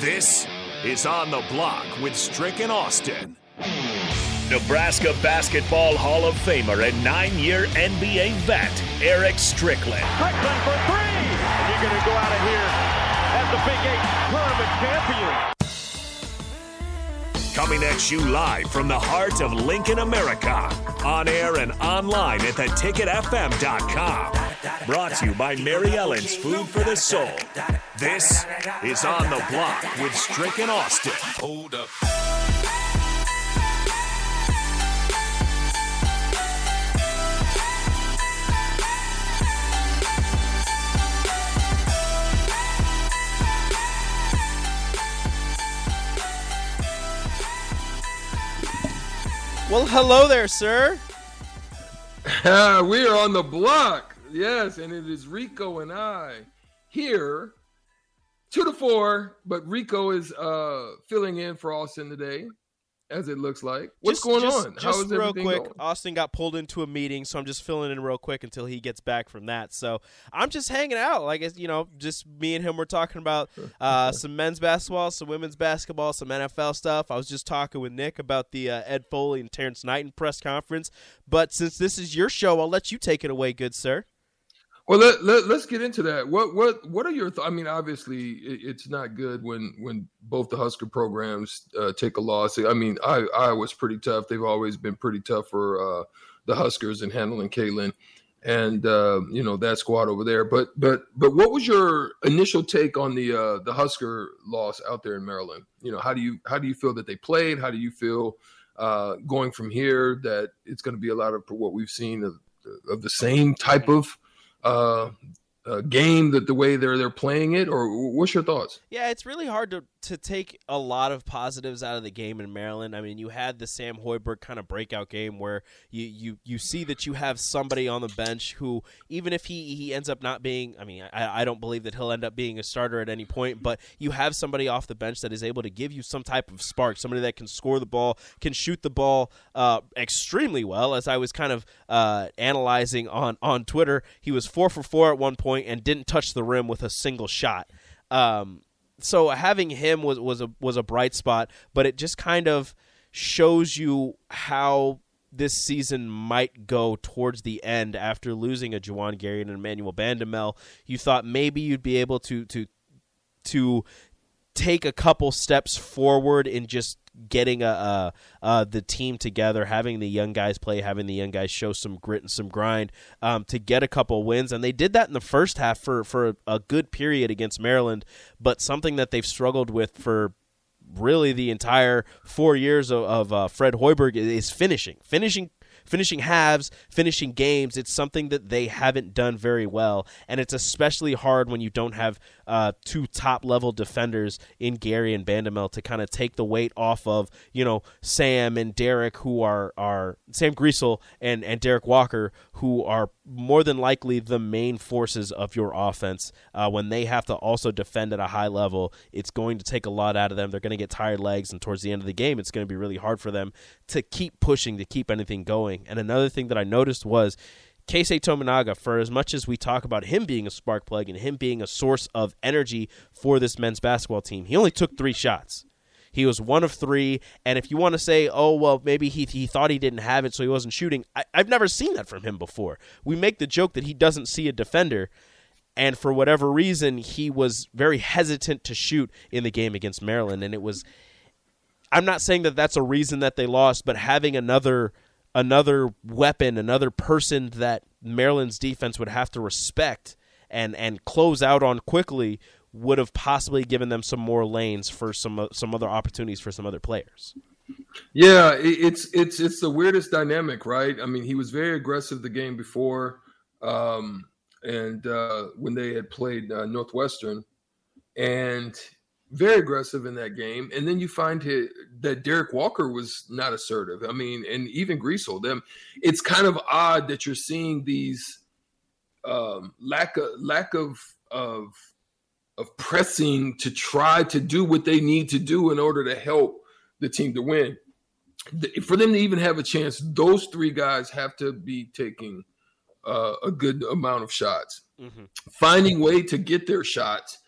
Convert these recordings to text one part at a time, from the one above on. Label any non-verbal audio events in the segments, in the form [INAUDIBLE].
This is On the Block with Strick and Austin. Nebraska Basketball Hall of Famer and nine year NBA vet, Eric Strickland. Strickland for three! And you're going to go out of here as the Big Eight tournament champion. Coming at you live from the heart of Lincoln, America. On air and online at theticketfm.com. Brought to you by Mary Ellen's Food for the Soul. This is On the Block with Strick and Austin. Hold up. Well, hello there, sir. [LAUGHS] we are on the block. Yes, and it is Rico and I here, two to four. But Rico is uh filling in for Austin today as it looks like. What's just, going just, on? Just real quick, going? Austin got pulled into a meeting, so I'm just filling in real quick until he gets back from that. So I'm just hanging out, like you know, just me and him. We're talking about [LAUGHS] uh, some men's basketball, some women's basketball, some NFL stuff. I was just talking with Nick about the uh, Ed Foley and Terrance Knighton press conference. But since this is your show, I'll let you take it away, good sir. Well, let, let, us get into that. What what what are your? Th- I mean, obviously, it, it's not good when when both the Husker programs uh, take a loss. I mean, I I was pretty tough. They've always been pretty tough for uh, the Huskers and handling Caitlin and uh, you know that squad over there. But but but what was your initial take on the uh, the Husker loss out there in Maryland? You know, how do you how do you feel that they played? How do you feel uh, going from here that it's going to be a lot of what we've seen of, of the same type of uh, uh, game that the way they're they're playing it, or what's your thoughts? Yeah, it's really hard to to take a lot of positives out of the game in Maryland. I mean, you had the Sam Hoiberg kind of breakout game where you you you see that you have somebody on the bench who, even if he he ends up not being, I mean, I, I don't believe that he'll end up being a starter at any point, but you have somebody off the bench that is able to give you some type of spark, somebody that can score the ball, can shoot the ball uh, extremely well. As I was kind of uh, analyzing on on Twitter, he was four for four at one point point and didn't touch the rim with a single shot. Um, so having him was was a was a bright spot, but it just kind of shows you how this season might go towards the end after losing a Juwan Gary and Emmanuel Bandoumel. You thought maybe you'd be able to to to take a couple steps forward in just getting a, a, a, the team together, having the young guys play, having the young guys show some grit and some grind um, to get a couple wins, and they did that in the first half for for a good period against Maryland. But something that they've struggled with for really the entire four years of, of uh, Fred Hoiberg is finishing, finishing finishing halves, finishing games. It's something that they haven't done very well, and it's especially hard when you don't have uh, two top level defenders in Gary and Bandoumel to kind of take the weight off of you know Sam and Derek, who are are Sam Griesel and and Derek Walker, who are more than likely the main forces of your offense. Uh, when they have to also defend at a high level, it's going to take a lot out of them. They're going to get tired legs, and towards the end of the game, it's going to be really hard for them to keep pushing, to keep anything going. And another thing that I noticed was Keisei Tominaga, for as much as we talk about him being a spark plug and him being a source of energy for this men's basketball team, he only took three shots. He was one of three, and if you want to say, oh well, maybe he he thought he didn't have it, so he wasn't shooting. I, I've never seen that from him before. We make the joke that he doesn't see a defender, and for whatever reason, he was very hesitant to shoot in the game against Maryland, and it was. I'm not saying that that's a reason that they lost, but having another another weapon, another person that Maryland's defense would have to respect and and close out on quickly would have possibly given them some more lanes for some some other opportunities for some other players. Yeah, it's it's it's the weirdest dynamic, right? I mean, he was very aggressive the game before, um, and uh, when they had played uh, Northwestern, and very aggressive in that game. And then you find his, that Derek Walker was not assertive. I mean, and even Griesel, them. It's kind of odd that you're seeing these um, lack of lack of of of pressing to try to do what they need to do in order to help the team to win. For them to even have a chance, those three guys have to be taking uh, a good amount of shots, mm-hmm. finding way to get their shots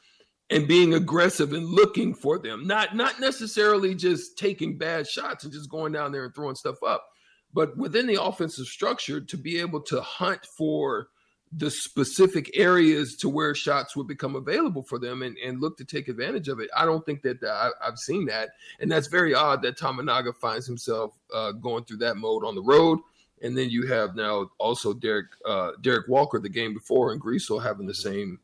and being aggressive and looking for them. Not not necessarily just taking bad shots and just going down there and throwing stuff up, but within the offensive structure to be able to hunt for the specific areas to where shots would become available for them and, and look to take advantage of it. I don't think that, I, have seen that. And that's very odd that Tominaga finds himself uh, going through that mode on the road. And then you have now also Derek uh, Derek Walker the game before and Griesel having the same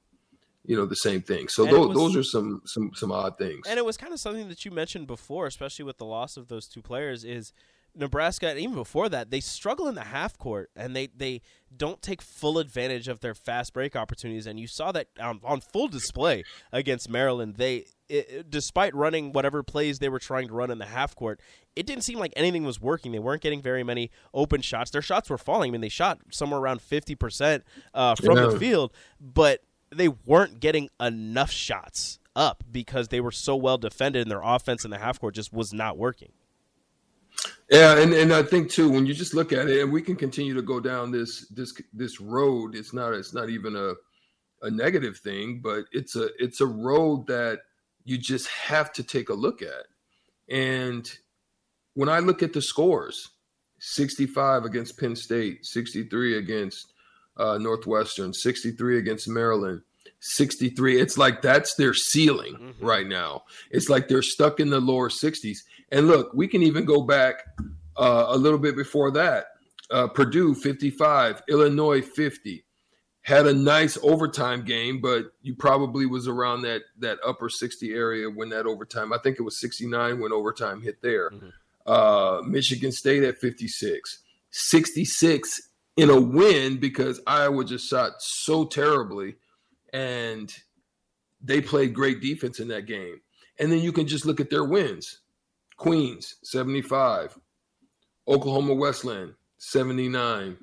you know the same thing. So those, was, those are some some some odd things. And it was kind of something that you mentioned before, especially with the loss of those two players, is Nebraska, and even before that, they struggle in the half court and they, they don't take full advantage of their fast break opportunities. And you saw that on, on full display against Maryland. They, it, despite running whatever plays they were trying to run in the half court, it didn't seem like anything was working. They weren't getting very many open shots. Their shots were falling. I mean, they shot somewhere around 50% uh, from yeah. the field, but they weren't getting enough shots up because they were so well defended and their offense in the half court just was not working. Yeah, and, and I think too when you just look at it, and we can continue to go down this this this road. It's not it's not even a a negative thing, but it's a it's a road that you just have to take a look at. And when I look at the scores, 65 against Penn State, 63 against uh, Northwestern, 63 against Maryland, 63. It's like that's their ceiling mm-hmm. right now. It's like they're stuck in the lower 60s. And look, we can even go back uh, a little bit before that. Uh, Purdue 55, Illinois 50. Had a nice overtime game, but you probably was around that that upper 60 area when that overtime. I think it was 69 when overtime hit there. Mm-hmm. Uh, Michigan State at 56, 66 in a win because Iowa just shot so terribly, and they played great defense in that game. And then you can just look at their wins. Queens, 75. Oklahoma Westland 79.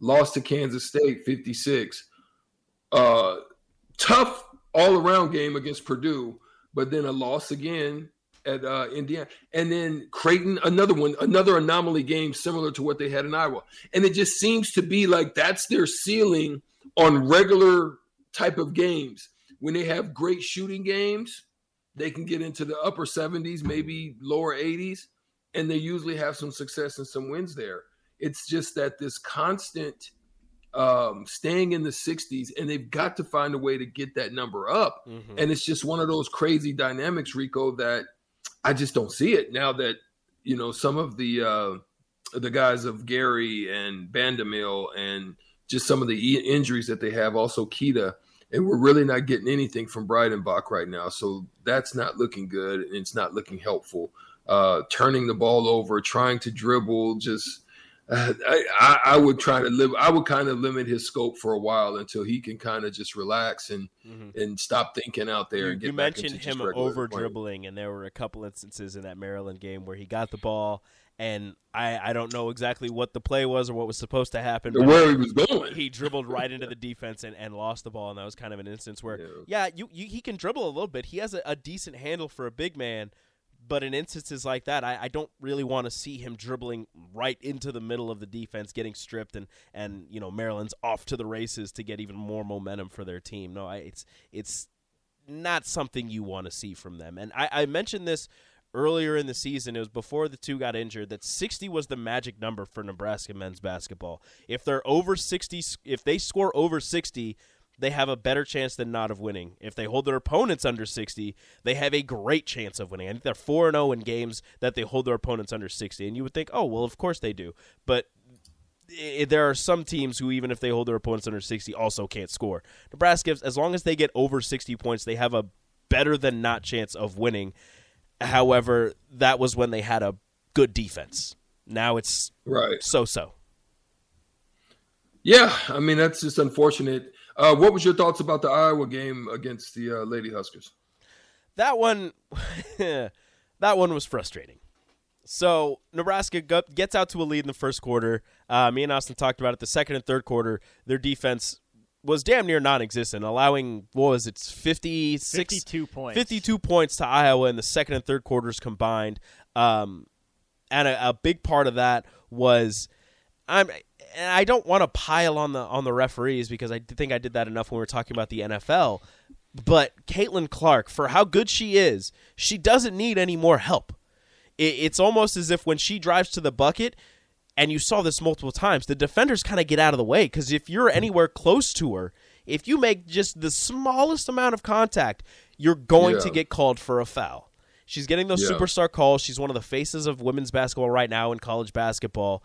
Lost to Kansas State, 56. Uh, tough all around game against Purdue, but then a loss again at uh, Indiana. And then Creighton, another one, another anomaly game similar to what they had in Iowa. And it just seems to be like that's their ceiling on regular type of games. When they have great shooting games, they can get into the upper 70s, maybe lower 80s, and they usually have some success and some wins there. It's just that this constant um, staying in the 60s, and they've got to find a way to get that number up. Mm-hmm. And it's just one of those crazy dynamics, Rico, that I just don't see it now that you know some of the uh, the guys of Gary and Bandoumel and just some of the injuries that they have, also Keita and we're really not getting anything from Breidenbach right now. So that's not looking good, and it's not looking helpful. Uh, turning the ball over, trying to dribble, just uh, I, I, would try to live. I would kind of limit his scope for a while until he can kind of just relax and mm-hmm. and stop thinking out there. You, and get you mentioned him over dribbling, and there were a couple instances in that Maryland game where he got the ball and I, I don't know exactly what the play was or what was supposed to happen. But where he was going, he dribbled right into the [LAUGHS] defense and, and lost the ball, and that was kind of an instance where, yeah, yeah you, you he can dribble a little bit. He has a, a, decent handle for a big man, but in instances like that, I, I don't really want to see him dribbling right into the middle of the defense, getting stripped, and and you know Maryland's off to the races to get even more momentum for their team. No, I, it's it's not something you want to see from them. And I, I mentioned this earlier in the season, it was before the two got injured, that 60 was the magic number for Nebraska men's basketball. If they're over 60, if they score over 60, they have a better chance than not of winning. If they hold their opponents under 60, they have a great chance of winning. I think they're 4 0 in games that they hold their opponents under 60. And you would think, oh, well, of course they do. But there are some teams who, even if they hold their opponents under 60, also can't score. Nebraska, as long as they get over 60 points, they have a better than not chance of winning. However, that was when they had a good defense. Now it's right so-so. Yeah, I mean that's just unfortunate. Uh, what was your thoughts about the Iowa game against the uh, Lady Huskers? That one, [LAUGHS] that one was frustrating. So Nebraska gets out to a lead in the first quarter. Uh, me and Austin talked about it. The second and third quarter, their defense was damn near non-existent, allowing what was it, 56, 52 points, 52 points to Iowa in the second and third quarters combined. Um, and a, a, big part of that was I'm and I don't want to pile on the on the referees because I think I did that enough when we were talking about the NFL. But Caitlin Clark, for how good she is, she doesn't need any more help. It's almost as if when she drives to the bucket, and you saw this multiple times, the defenders kind of get out of the way because if you're anywhere close to her, if you make just the smallest amount of contact, you're going yeah. to get called for a foul. She's getting those yeah. superstar calls. She's one of the faces of women's basketball right now in college basketball.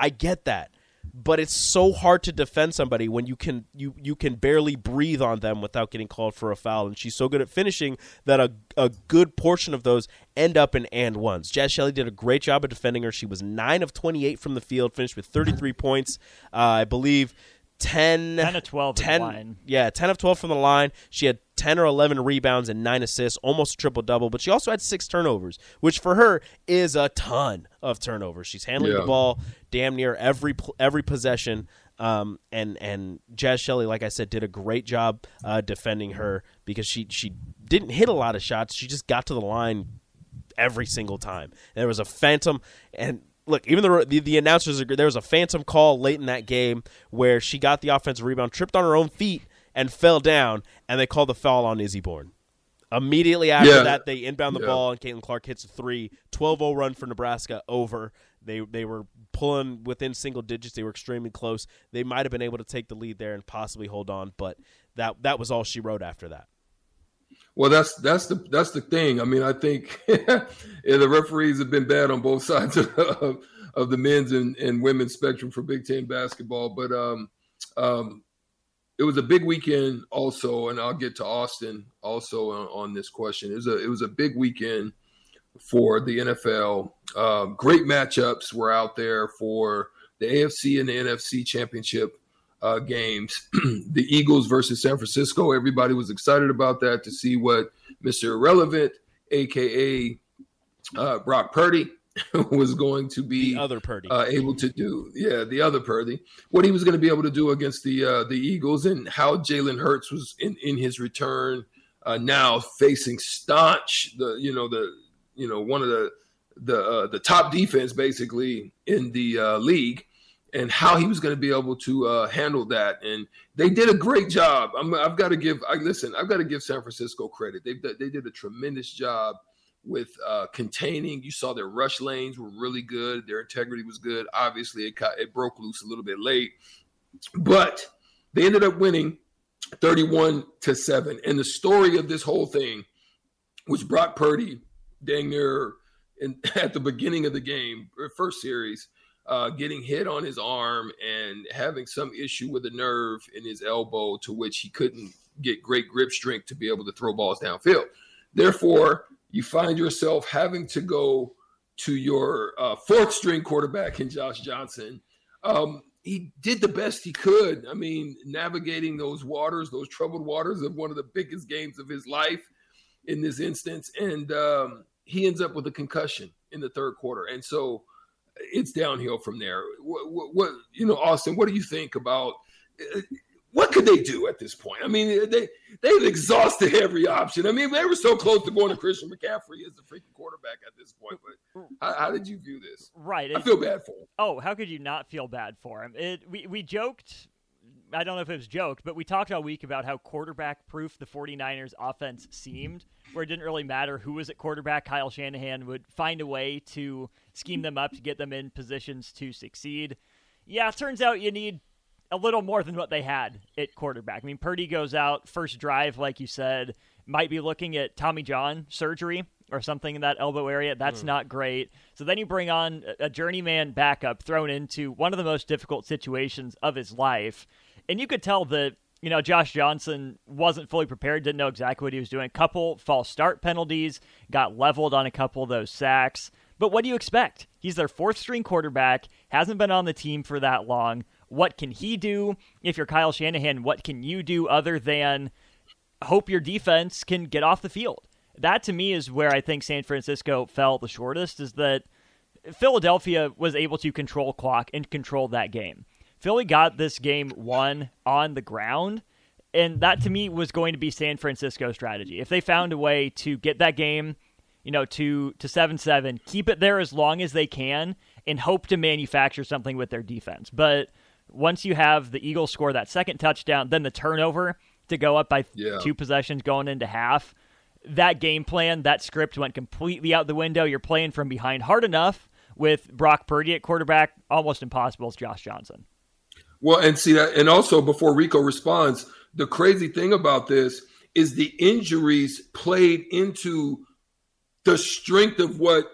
I get that. But it's so hard to defend somebody when you can you you can barely breathe on them without getting called for a foul. And she's so good at finishing that a, a good portion of those end up in and ones. Jaz shelley did a great job of defending her. She was 9 of 28 from the field finished with 33 [LAUGHS] points. Uh, i believe 10, 10 of 12 10, Yeah, 10 of 12 from the line. She had 10 or 11 rebounds and 9 assists, almost a triple double, but she also had 6 turnovers, which for her is a ton of turnovers. She's handling yeah. the ball damn near every every possession. Um, and and Jaz Shelley, like I said, did a great job uh, defending her because she she didn't hit a lot of shots. She just got to the line every single time. There was a phantom, and look, even the, the, the announcers. There was a phantom call late in that game where she got the offensive rebound, tripped on her own feet, and fell down, and they called the foul on Izzy Bourne. Immediately after yeah. that, they inbound the yeah. ball, and Caitlin Clark hits a three. 12-0 run for Nebraska over. They they were pulling within single digits. They were extremely close. They might have been able to take the lead there and possibly hold on, but that that was all she wrote after that. Well, that's that's the that's the thing. I mean, I think [LAUGHS] yeah, the referees have been bad on both [LAUGHS] sides of, of the men's and, and women's spectrum for Big Ten basketball. But um, um, it was a big weekend also, and I'll get to Austin also on, on this question. It was a it was a big weekend for the NFL. Uh, great matchups were out there for the AFC and the NFC championship uh, games. [CLEARS THROAT] the Eagles versus San Francisco. Everybody was excited about that to see what Mr. Irrelevant, aka uh, Brock Purdy, [LAUGHS] was going to be the other Purdy uh, able to do. Yeah, the other Purdy. What he was going to be able to do against the uh, the Eagles, and how Jalen Hurts was in in his return. Uh, now facing staunch the you know the you know one of the the uh, the top defense basically in the uh, league and how he was going to be able to uh, handle that. And they did a great job. i have got to give. I listen. I've got to give San Francisco credit. They they did a tremendous job with uh, containing. You saw their rush lanes were really good. Their integrity was good. Obviously, it it broke loose a little bit late, but they ended up winning 31 to seven. And the story of this whole thing was Brock Purdy, dang near in, [LAUGHS] at the beginning of the game, first series uh, getting hit on his arm and having some issue with a nerve in his elbow to which he couldn't get great grip strength to be able to throw balls downfield. Therefore, you find yourself having to go to your uh, fourth string quarterback in Josh Johnson. Um, he did the best he could. I mean, navigating those waters, those troubled waters of one of the biggest games of his life in this instance. And um, he ends up with a concussion in the third quarter. And so it's downhill from there. What, what, what, you know, Austin? What do you think about? What could they do at this point? I mean, they they've exhausted every option. I mean, they were so close to going to Christian McCaffrey as the freaking quarterback at this point. But how, how did you view this? Right, I feel bad for him. Oh, how could you not feel bad for him? It, we we joked I don't know if it was joked, but we talked all week about how quarterback proof the 49ers offense seemed, where it didn't really matter who was at quarterback. Kyle Shanahan would find a way to scheme them up to get them in positions to succeed. Yeah, it turns out you need a little more than what they had at quarterback. I mean, Purdy goes out first drive, like you said, might be looking at Tommy John surgery or something in that elbow area. That's mm. not great. So then you bring on a journeyman backup thrown into one of the most difficult situations of his life and you could tell that you know Josh Johnson wasn't fully prepared, didn't know exactly what he was doing. A couple false start penalties, got leveled on a couple of those sacks. But what do you expect? He's their fourth string quarterback, hasn't been on the team for that long. What can he do? If you're Kyle Shanahan, what can you do other than hope your defense can get off the field? That to me is where I think San Francisco fell the shortest is that Philadelphia was able to control clock and control that game. Philly got this game won on the ground. And that to me was going to be San Francisco's strategy. If they found a way to get that game, you know, to to seven seven, keep it there as long as they can, and hope to manufacture something with their defense. But once you have the Eagles score that second touchdown, then the turnover to go up by Yeah. two possessions going into half. That game plan, that script went completely out the window. You're playing from behind hard enough with Brock Purdy at quarterback, almost impossible as Josh Johnson. Well, and see that, and also before Rico responds, the crazy thing about this is the injuries played into the strength of what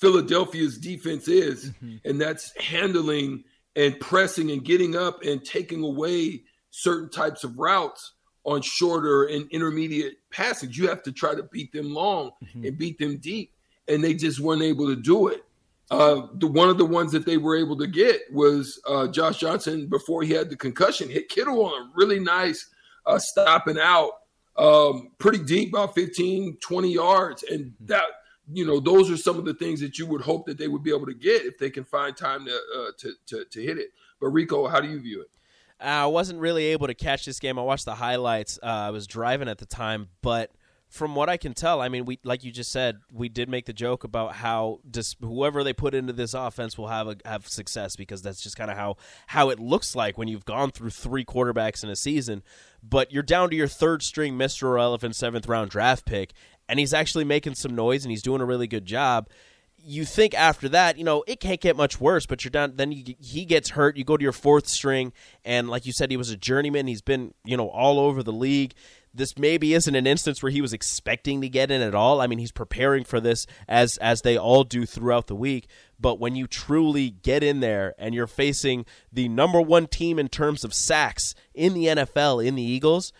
Philadelphia's defense is, mm-hmm. and that's handling and pressing and getting up and taking away certain types of routes on shorter and intermediate passage. You have to try to beat them long and beat them deep, and they just weren't able to do it. Uh, the one of the ones that they were able to get was uh, Josh Johnson before he had the concussion. Hit Kittle on a really nice uh, stopping out, um, pretty deep, about 15, 20 yards, and that you know those are some of the things that you would hope that they would be able to get if they can find time to uh, to, to to hit it. But Rico, how do you view it? I wasn't really able to catch this game. I watched the highlights. Uh, I was driving at the time, but from what I can tell, I mean, we like you just said, we did make the joke about how just whoever they put into this offense will have a, have success because that's just kind of how how it looks like when you've gone through three quarterbacks in a season. But you're down to your third string, Mister Irrelevant, seventh round draft pick, and he's actually making some noise and he's doing a really good job you think after that, you know, it can't get much worse. But you're down. Then you, he gets hurt. You go to your fourth string, and like you said, he was a journeyman. He's been, you know, all over the league. This maybe isn't an instance where he was expecting to get in at all. I mean, he's preparing for this as as they all do throughout the week. But when you truly get in there and you're facing the number one team in terms of sacks in the NFL in the Eagles,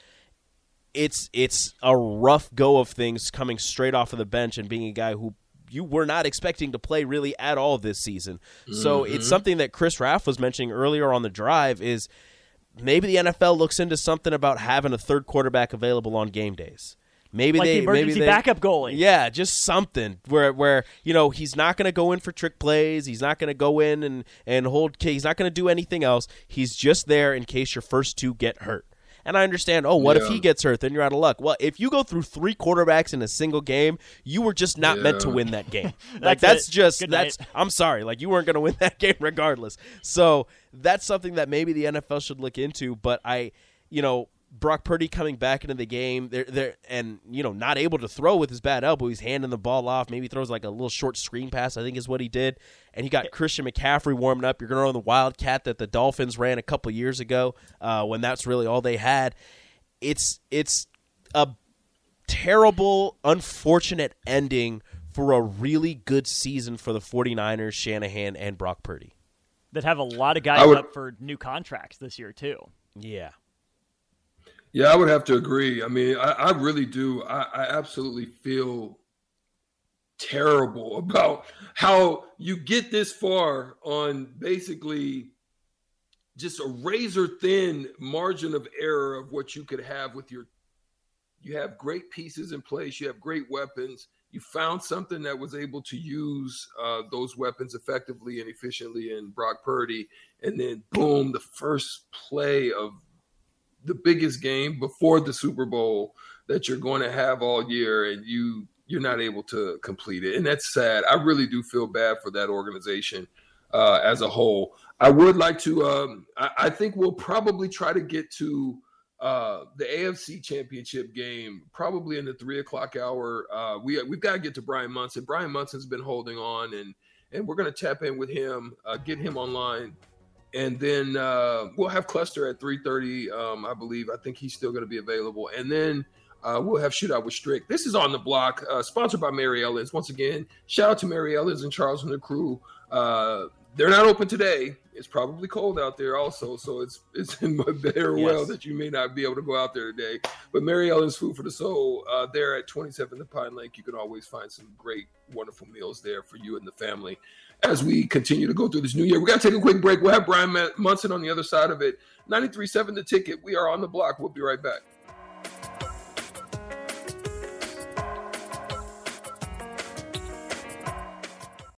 it's it's a rough go of things coming straight off of the bench and being a guy who you were not expecting to play really at all this season. So Mm-hmm. it's something that Chris Raff was mentioning earlier on the drive is maybe the NFL looks into something about having a third quarterback available on game days. Maybe Like they the emergency maybe they, backup goalie. Yeah, just something where where you know he's not going to go in for trick plays. He's not going to go in and and hold. He's not going to do anything else. He's just there in case your first two get hurt. And I understand. Oh, what if he gets hurt? Then you're out of luck. Well, if you go through three quarterbacks in a single game, you were just not meant to win that [LAUGHS] game. like That's that's it. just Good that's. night. I'm sorry. Like you weren't going to win [LAUGHS] that game regardless. So that's something that maybe the NFL should look into. But I, you know, Brock Purdy coming back into the game, they're, they're, and you know, not able to throw with his bad elbow. He's handing the ball off. Maybe throws like a little short screen pass. I think is what he did. And he got Christian McCaffrey warming up. You're going to run the Wildcat that the Dolphins ran a couple years ago uh, when that's really all they had. It's it's a terrible, unfortunate ending for a really good season for the 49ers, Shanahan, and Brock Purdy. That have a lot of guys would- up for new contracts this year too. Yeah. Yeah, I would have to agree. I mean, I, I really do. I, I absolutely feel terrible [LAUGHS] about how you get this far on basically just a razor thin margin of error of what you could have with your you have great pieces in place you have great weapons you found something that was able to use uh, those weapons effectively and efficiently in brock purdy and then boom the first play of the biggest game before the super bowl that you're going to have all year and you you're not able to complete it and that's sad i really do feel bad for that organization uh, as a whole i would like to um, I, I think we'll probably try to get to uh, the AFC Championship game, probably in the three o'clock hour. Uh, we we've got to get to Brian Munson. Brian Munson's been holding on, and and we're going to tap in with him, uh, get him online, and then uh, we'll have Cluster at three thirty. Um, I believe. I think he's still going to be available, and then. Uh, we'll have shootout with Strick. This is on the block, uh, sponsored by Mary Ellen's. Once again, shout out to Mary Ellen's and Charles and the crew. They're not open today. It's probably cold out there also, so it's it's in my [LAUGHS] better well that you may not be able to go out there today. But Mary Ellen's Food for the Soul, uh, there at 27 the Pine Lake, you can always find some great, wonderful meals there for you and the family. As we continue to go through this new year, we got to take a quick break. We'll have Brian Munson on the other side of it. 93.7 The Ticket. We are on the block. We'll be right back.